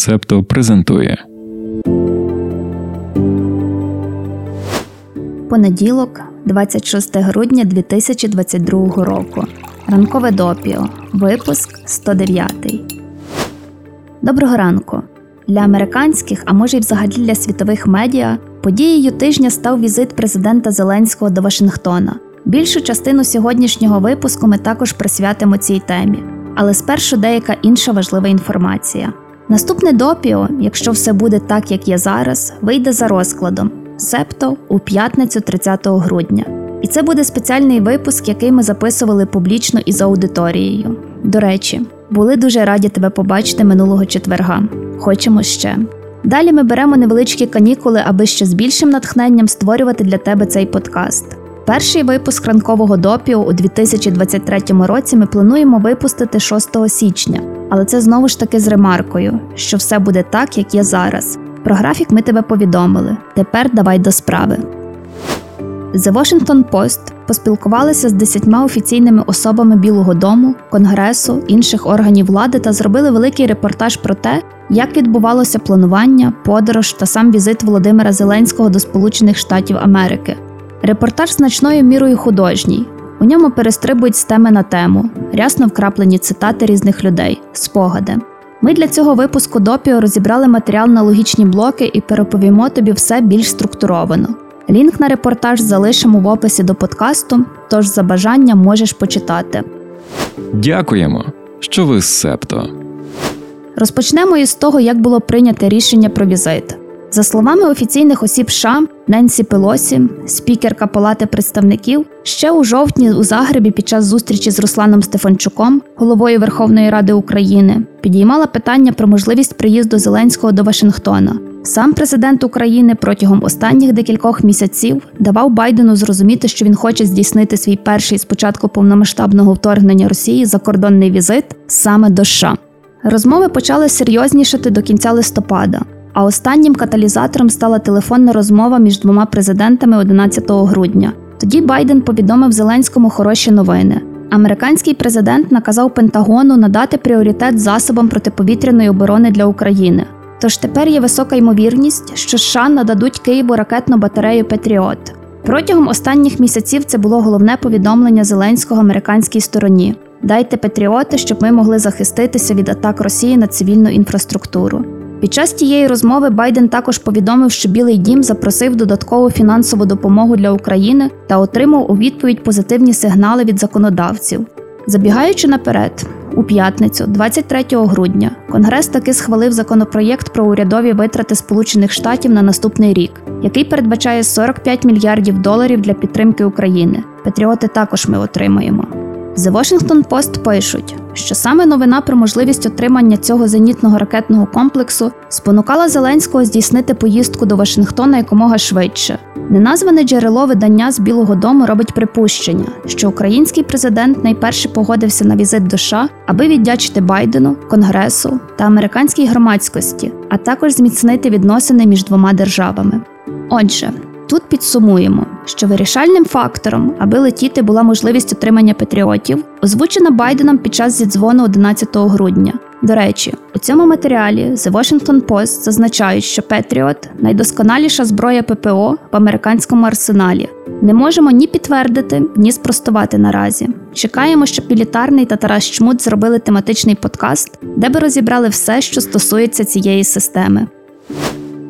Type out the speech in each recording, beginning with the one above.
Септо презентує. Понеділок, 26 грудня 2022 року. Ранкове допіо. Випуск 109. Доброго ранку. Для американських, а може й взагалі для світових медіа, подією тижня став візит президента Зеленського до Вашингтона. Більшу частину сьогоднішнього випуску ми також присвятимо цій темі, але спершу деяка інша важлива інформація. Наступне допіо, якщо все буде так, як є зараз, вийде за розкладом, септо у п'ятницю 30 грудня. І це буде спеціальний випуск, який ми записували публічно із аудиторією. До речі, були дуже раді тебе побачити минулого четверга. Хочемо ще. Далі ми беремо невеличкі канікули, аби ще з більшим натхненням створювати для тебе цей подкаст. Перший випуск ранкового допіо у 2023 році ми плануємо випустити 6 січня, але це знову ж таки з ремаркою, що все буде так, як є зараз. Про графік ми тебе повідомили. Тепер давай до справи. The Washington Post поспілкувалися з десятьма офіційними особами Білого Дому, Конгресу, інших органів влади та зробили великий репортаж про те, як відбувалося планування, подорож та сам візит Володимира Зеленського до Сполучених Штатів Америки. Репортаж значною мірою художній. У ньому перестрибують з теми на тему, рясно вкраплені цитати різних людей, спогади. Ми для цього випуску допіо розібрали матеріал на логічні блоки і переповімо тобі все більш структуровано. Лінк на репортаж залишимо в описі до подкасту, тож за бажанням можеш почитати. Дякуємо, що ви з Септо. Розпочнемо із того, як було прийнято рішення про візит. За словами офіційних осіб США, Ненсі Пелосі, спікерка Палати представників, ще у жовтні у Загребі під час зустрічі з Русланом Стефанчуком, головою Верховної Ради України, підіймала питання про можливість приїзду Зеленського до Вашингтона. Сам президент України протягом останніх декількох місяців давав Байдену зрозуміти, що він хоче здійснити свій перший спочатку повномасштабного вторгнення Росії закордонний візит саме до США. Розмови почали серйознішати до кінця листопада. А останнім каталізатором стала телефонна розмова між двома президентами 11 грудня. Тоді Байден повідомив Зеленському хороші новини. Американський президент наказав Пентагону надати пріоритет засобам протиповітряної оборони для України. Тож тепер є висока ймовірність, що США нададуть Києву ракетну батарею Петріот. Протягом останніх місяців це було головне повідомлення Зеленського американській стороні. Дайте Петріоти, щоб ми могли захиститися від атак Росії на цивільну інфраструктуру. Під час тієї розмови Байден також повідомив, що Білий Дім запросив додаткову фінансову допомогу для України та отримав у відповідь позитивні сигнали від законодавців. Забігаючи наперед, у п'ятницю, 23 грудня, Конгрес таки схвалив законопроєкт про урядові витрати Сполучених Штатів на наступний рік, який передбачає 45 мільярдів доларів для підтримки України. Патріоти також ми отримаємо. The Washington Post пишуть, що саме новина про можливість отримання цього зенітного ракетного комплексу спонукала Зеленського здійснити поїздку до Вашингтона якомога швидше. Неназване джерело видання з Білого Дому робить припущення, що український президент найперше погодився на візит до США, аби віддячити Байдену, Конгресу та американській громадськості, а також зміцнити відносини між двома державами. Отже, Тут підсумуємо, що вирішальним фактором, аби летіти була можливість отримання патріотів, озвучена Байденом під час зідзвону 11 грудня. До речі, у цьому матеріалі The Washington Post зазначають, що Петріот найдосконаліша зброя ППО в американському арсеналі. Не можемо ні підтвердити, ні спростувати наразі. Чекаємо, щоб Мілітарний та Тарас Чмут зробили тематичний подкаст, де би розібрали все, що стосується цієї системи.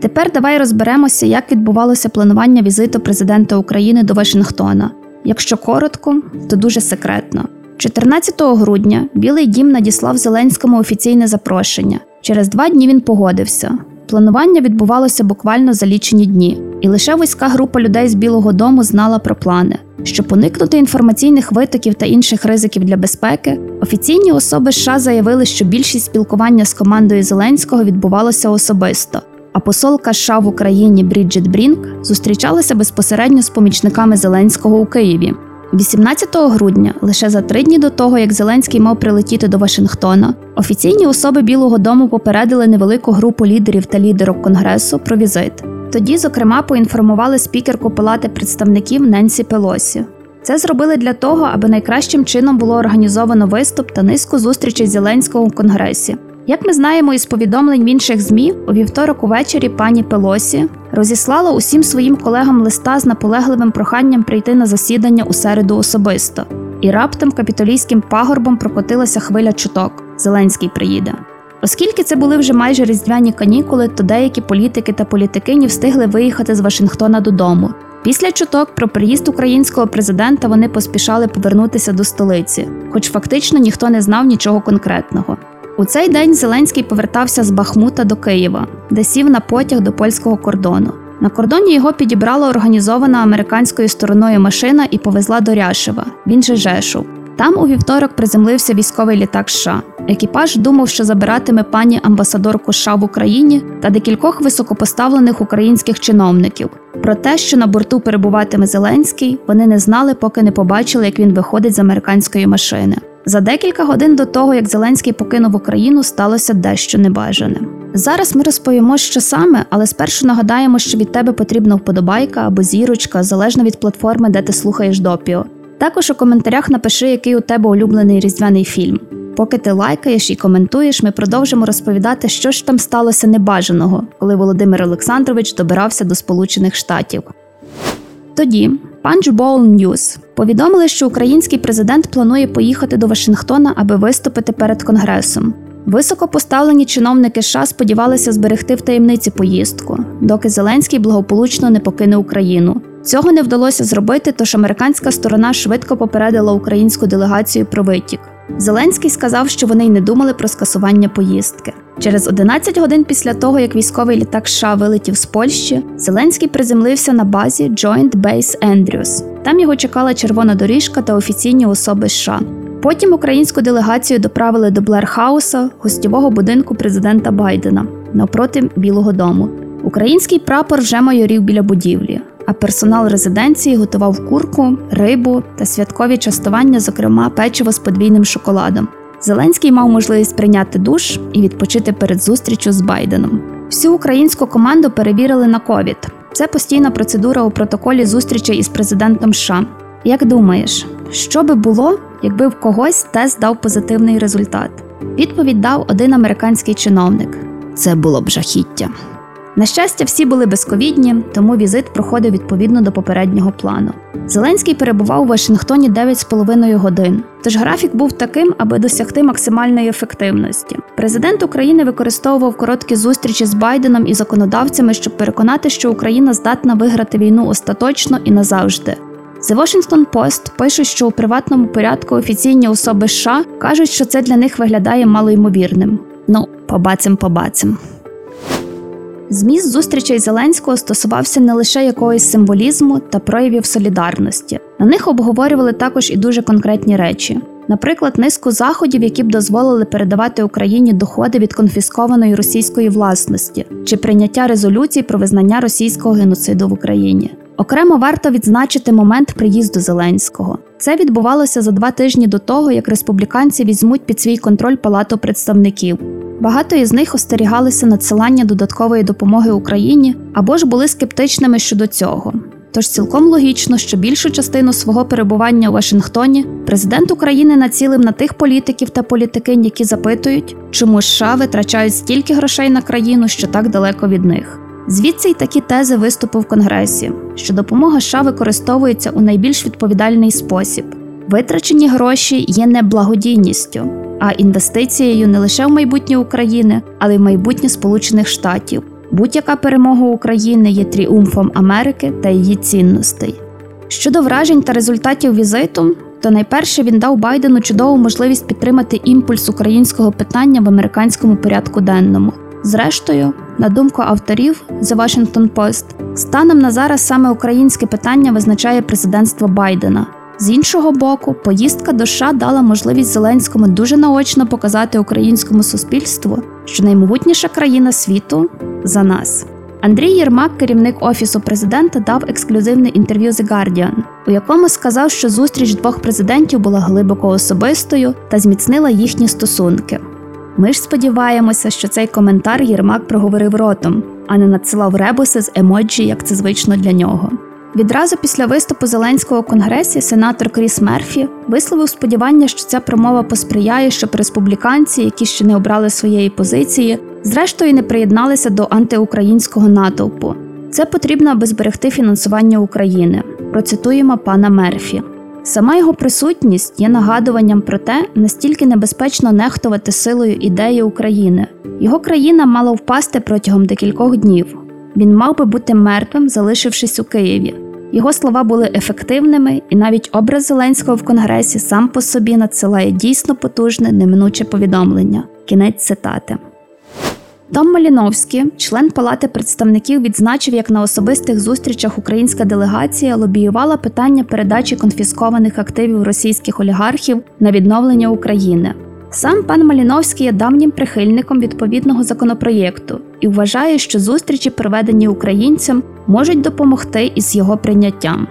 Тепер давай розберемося, як відбувалося планування візиту президента України до Вашингтона. Якщо коротко, то дуже секретно. 14 грудня Білий Дім надіслав Зеленському офіційне запрошення. Через два дні він погодився. Планування відбувалося буквально за лічені дні, і лише вузька група людей з Білого Дому знала про плани. Щоб уникнути інформаційних витоків та інших ризиків для безпеки, офіційні особи США заявили, що більшість спілкування з командою Зеленського відбувалося особисто а посолка США в Україні Бріджит Брінк зустрічалася безпосередньо з помічниками Зеленського у Києві. 18 грудня, лише за три дні до того, як Зеленський мав прилетіти до Вашингтона, офіційні особи Білого Дому попередили невелику групу лідерів та лідерок Конгресу про візит. Тоді, зокрема, поінформували спікерку Палати представників Ненсі Пелосі. Це зробили для того, аби найкращим чином було організовано виступ та низку зустрічей Зеленського у Конгресі Як ми знаємо із повідомлень в інших ЗМІ, у вівторок увечері пані Пелосі розіслала усім своїм колегам листа з наполегливим проханням прийти на засідання у середу особисто. І раптом капітолійським пагорбом прокотилася хвиля чуток. Зеленський приїде. Оскільки це були вже майже різдвяні канікули, то деякі політики та політикині встигли виїхати з Вашингтона додому. Після чуток про приїзд українського президента вони поспішали повернутися до столиці, хоч фактично ніхто не знав нічого конкретного. У цей день Зеленський повертався з Бахмута до Києва, де сів на потяг до польського кордону. На кордоні його підібрала організована американською стороною машина і повезла до Ряшева, він же Жешув. Там у вівторок приземлився військовий літак США. Екіпаж думав, що забиратиме пані амбасадорку США в Україні та декількох високопоставлених українських чиновників. Про те, що на борту перебуватиме Зеленський, вони не знали, поки не побачили, як він виходить з американської машини. За декілька годин до того, як Зеленський покинув Україну, сталося дещо небажане. Зараз ми розповімо, що саме, але спершу нагадаємо, що від тебе потрібна вподобайка або зірочка, залежно від платформи, де ти слухаєш допіо. Також у коментарях напиши, який у тебе улюблений різдвяний фільм. Поки ти лайкаєш і коментуєш, ми продовжимо розповідати, що ж там сталося небажаного, коли Володимир Олександрович добирався до Сполучених Штатів. Тоді Punchbowl News повідомили, що український президент планує поїхати до Вашингтона, аби виступити перед Конгресом. Високопоставлені чиновники США сподівалися зберегти в таємниці поїздку, доки Зеленський благополучно не покине Україну. Цього не вдалося зробити, тож американська сторона швидко попередила українську делегацію про витік. Зеленський сказав, що вони й не думали про скасування поїздки. Через 11 годин після того, як військовий літак США вилетів з Польщі, Зеленський приземлився на базі Joint Base Andrews. Там його чекала червона доріжка та офіційні особи США. Потім українську делегацію доправили до Блерхауса, гостєвого будинку президента Байдена навпроти Білого Дому. Український прапор вже майорів біля будівлі, а персонал резиденції готував курку, рибу та святкові частування, зокрема печиво з подвійним шоколадом. Зеленський мав можливість прийняти душ і відпочити перед зустрічю з Байденом. Всю українську команду перевірили на ковід. Це постійна процедура у протоколі зустрічі із президентом США. Як думаєш, що би було, якби в когось тест дав позитивний результат? Відповідь дав один американський чиновник: це було б жахіття. На щастя, всі були безковідні, тому візит проходив відповідно до попереднього плану. Зеленський перебував у Вашингтоні 9,5 годин, тож графік був таким, аби досягти максимальної ефективності. Президент України використовував короткі зустрічі з Байденом і законодавцями, щоб переконати, що Україна здатна виграти війну остаточно і назавжди. The Washington Post пише, що у приватному порядку офіційні особи США кажуть, що це для них виглядає малоймовірним. Ну, побацим, побацим. Зміст зустрічей Зеленського стосувався не лише якогось символізму та проявів солідарності. На них обговорювали також і дуже конкретні речі. Наприклад, низку заходів, які б дозволили передавати Україні доходи від конфіскованої російської власності, чи прийняття резолюцій про визнання російського геноциду в Україні. Окремо варто відзначити момент приїзду Зеленського. Це відбувалося за два тижні до того, як республіканці візьмуть під свій контроль Палату представників. Багато із них остерігалися надсилання додаткової допомоги Україні або ж були скептичними щодо цього. Тож цілком логічно, що більшу частину свого перебування у Вашингтоні президент України націлив на тих політиків та політикинь, які запитують, чому США витрачають стільки грошей на країну, що так далеко від них. Звідси й такі тези виступу в Конгресі, що допомога США використовується у найбільш відповідальний спосіб. Витрачені гроші є не благодійністю, а інвестицією не лише в майбутнє України, але й в майбутнє Сполучених Штатів. Будь-яка перемога України є тріумфом Америки та її цінностей. Щодо вражень та результатів візиту, то найперше він дав Байдену чудову можливість підтримати імпульс українського питання в американському порядку денному. Зрештою, на думку авторів The Washington Post, станом на зараз саме українське питання визначає президентство Байдена. З іншого боку, поїздка до США дала можливість Зеленському дуже наочно показати українському суспільству, що наймогутніша країна світу за нас. Андрій Єрмак, керівник офісу президента, дав ексклюзивне інтерв'ю The Guardian, у якому сказав, що зустріч двох президентів була глибоко особистою та зміцнила їхні стосунки. Ми ж сподіваємося, що цей коментар Єрмак проговорив ротом, а не надсилав ребуси з емоджі, як це звично для нього. Відразу після виступу Зеленського у конгресі сенатор Кріс Мерфі висловив сподівання, що ця промова посприяє, щоб республіканці, які ще не обрали своєї позиції, зрештою не приєдналися до антиукраїнського натовпу. Це потрібно, аби зберегти фінансування України. Процитуємо пана Мерфі. Сама його присутність є нагадуванням про те, настільки небезпечно нехтувати силою ідеї України. Його країна мала впасти протягом декількох днів. Він мав би бути мертвим, залишившись у Києві. Його слова були ефективними, і навіть образ Зеленського в Конгресі сам по собі надсилає дійсно потужне, неминуче повідомлення. Кінець цитати. Том Маліновський, член Палати представників, відзначив, як на особистих зустрічах українська делегація лобіювала питання передачі конфіскованих активів російських олігархів на відновлення України. Сам пан Маліновський є давнім прихильником відповідного законопроєкту і вважає, що зустрічі, проведені українцям, можуть допомогти із його прийняттям.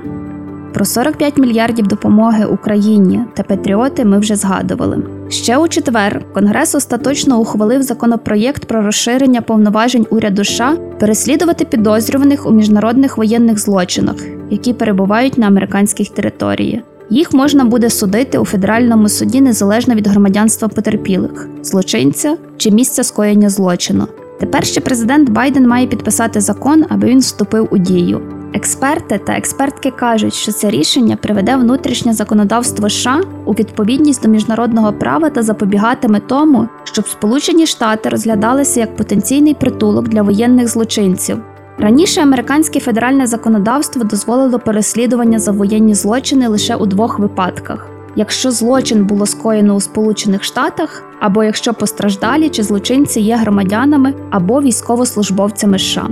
Про 45 мільярдів допомоги Україні та Патріоти ми вже згадували. Ще у четвер Конгрес остаточно ухвалив законопроєкт про розширення повноважень уряду США переслідувати підозрюваних у міжнародних воєнних злочинах, які перебувають на американських територіях. Їх можна буде судити у федеральному суді незалежно від громадянства потерпілих, злочинця чи місця скоєння злочину. Тепер ще президент Байден має підписати закон, аби він вступив у дію. Експерти та експертки кажуть, що це рішення приведе внутрішнє законодавство США у відповідність до міжнародного права та запобігатиме тому, щоб Сполучені Штати розглядалися як потенційний притулок для воєнних злочинців. Раніше американське федеральне законодавство дозволило переслідування за воєнні злочини лише у двох випадках: якщо злочин було скоєно у Сполучених Штатах, або якщо постраждалі чи злочинці є громадянами або військовослужбовцями США.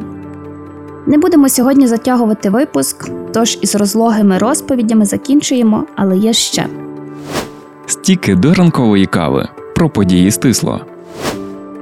Не будемо сьогодні затягувати випуск, тож із розлогими розповідями закінчуємо, але є ще. Стіки до ранкової кави про події стисло.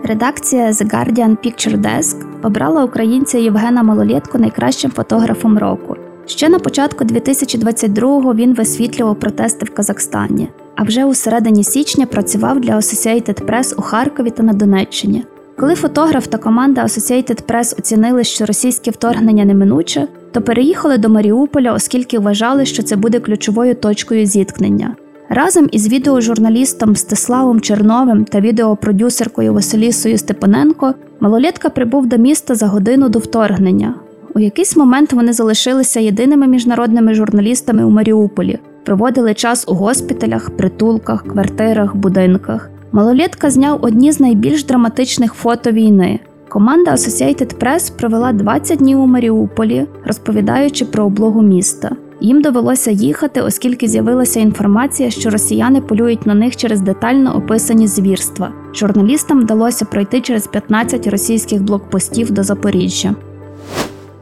Редакція The Guardian Picture Desk обрала українця Євгена Малолєтку найкращим фотографом року. Ще на початку 2022-го він висвітлював протести в Казахстані, а вже у середині січня працював для Associated Press у Харкові та на Донеччині. Коли фотограф та команда Associated Press оцінили, що російське вторгнення неминуче, то переїхали до Маріуполя, оскільки вважали, що це буде ключовою точкою зіткнення. Разом із відеожурналістом Стеславом Черновим та відеопродюсеркою Василісою Степаненко малолітка прибув до міста за годину до вторгнення. У якийсь момент вони залишилися єдиними міжнародними журналістами у Маріуполі, проводили час у госпіталях, притулках, квартирах, будинках. Малолітка зняв одні з найбільш драматичних фото війни. Команда Associated Press провела 20 днів у Маріуполі, розповідаючи про облогу міста. Їм довелося їхати, оскільки з'явилася інформація, що росіяни полюють на них через детально описані звірства. Журналістам вдалося пройти через 15 російських блокпостів до Запоріжжя.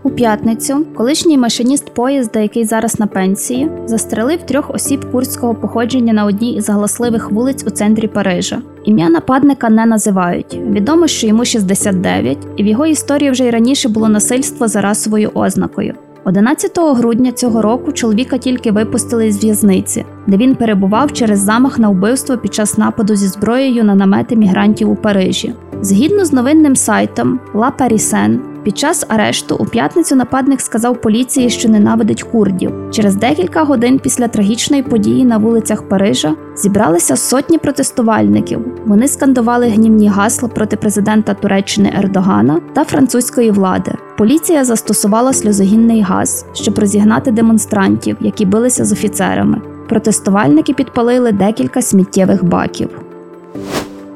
У п'ятницю колишній машиніст поїзда, який зараз на пенсії, застрелив трьох осіб курського походження на одній із галасливих вулиць у центрі Парижа. Ім'я нападника не називають. Відомо, що йому 69, і в його історії вже й раніше було насильство за расовою ознакою. 11 грудня цього року чоловіка тільки випустили з в'язниці, де він перебував через замах на вбивство під час нападу зі зброєю на намети мігрантів у Парижі. Згідно з новинним сайтом La Parisienne, під час арешту у п'ятницю нападник сказав поліції, що ненавидить курдів. Через декілька годин після трагічної події на вулицях Парижа зібралися сотні протестувальників. Вони скандували гнівні гасла проти президента Туреччини Ердогана та французької влади. Поліція застосувала сльозогінний газ, щоб розігнати демонстрантів, які билися з офіцерами. Протестувальники підпалили декілька сміттєвих баків.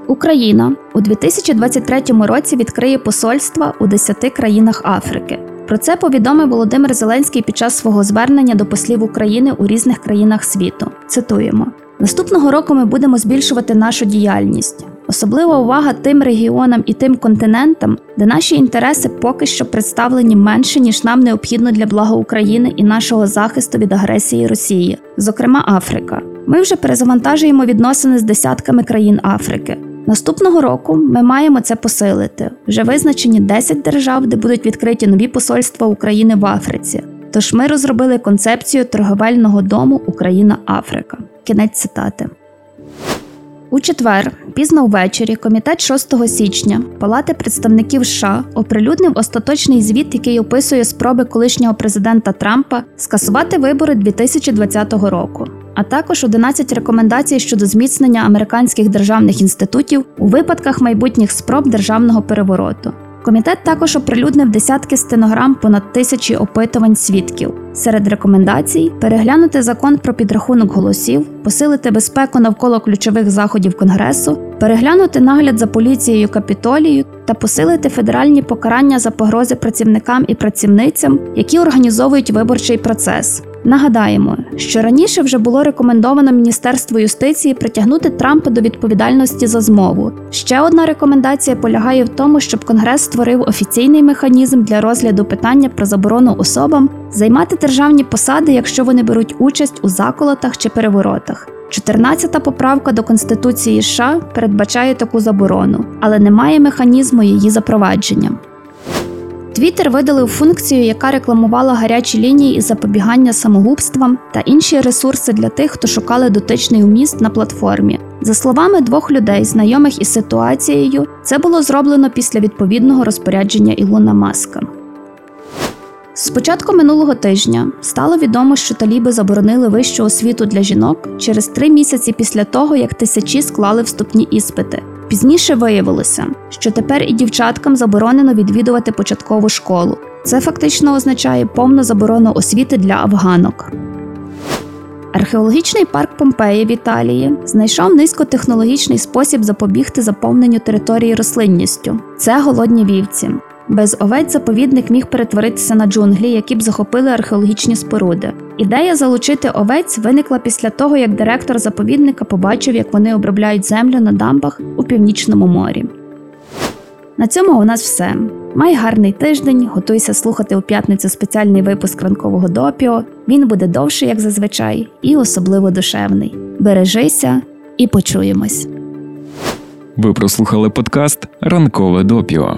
Україна у 2023 році відкриє посольства у 10 країнах Африки. Про це повідомив Володимир Зеленський під час свого звернення до послів України у різних країнах світу. Цитуємо: наступного року ми будемо збільшувати нашу діяльність. Особлива увага тим регіонам і тим континентам, де наші інтереси поки що представлені менше, ніж нам необхідно для блага України і нашого захисту від агресії Росії, зокрема Африка. Ми вже перезавантажуємо відносини з десятками країн Африки. Наступного року ми маємо це посилити. Вже визначені 10 держав, де будуть відкриті нові посольства України в Африці. Тож ми розробили концепцію торговельного дому Україна-Африка. Кінець цитати. У четвер, пізно ввечері, комітет 6 січня Палати представників США оприлюднив остаточний звіт, який описує спроби колишнього президента Трампа скасувати вибори 2020 року, а також 11 рекомендацій щодо зміцнення американських державних інститутів у випадках майбутніх спроб державного перевороту. Комітет також оприлюднив десятки стенограм понад тисячі опитувань свідків. Серед рекомендацій переглянути закон про підрахунок голосів, посилити безпеку навколо ключових заходів Конгресу, переглянути нагляд за поліцією капітолію та посилити федеральні покарання за погрози працівникам і працівницям, які організовують виборчий процес. Нагадаємо, що раніше вже було рекомендовано Міністерству юстиції притягнути Трампа до відповідальності за змову. Ще одна рекомендація полягає в тому, щоб Конгрес створив офіційний механізм для розгляду питання про заборону особам займати державні посади, якщо вони беруть участь у заколотах чи переворотах. 14-та поправка до Конституції США передбачає таку заборону, але немає механізму її запровадження. Твіттер видалив функцію, яка рекламувала гарячі лінії із запобігання самогубствам та інші ресурси для тих, хто шукали дотичний вміст на платформі. За словами двох людей, знайомих із ситуацією, це було зроблено після відповідного розпорядження Ілона Маска. З початку минулого тижня стало відомо, що таліби заборонили вищу освіту для жінок через три місяці після того, як тисячі склали вступні іспити. Пізніше виявилося, що тепер і дівчаткам заборонено відвідувати початкову школу. Це фактично означає повну заборону освіти для афганок. Археологічний парк Помпеї в Італії знайшов низькотехнологічний спосіб запобігти заповненню території рослинністю. Це голодні вівці. Без овець заповідник міг перетворитися на джунглі, які б захопили археологічні споруди. Ідея залучити овець виникла після того, як директор заповідника побачив, як вони обробляють землю на дамбах у північному морі. На цьому у нас все. Май гарний тиждень, готуйся слухати у п'ятницю спеціальний випуск ранкового допіо. Він буде довший, як зазвичай, і особливо душевний. Бережися і почуємось. Ви прослухали подкаст Ранкове допіо.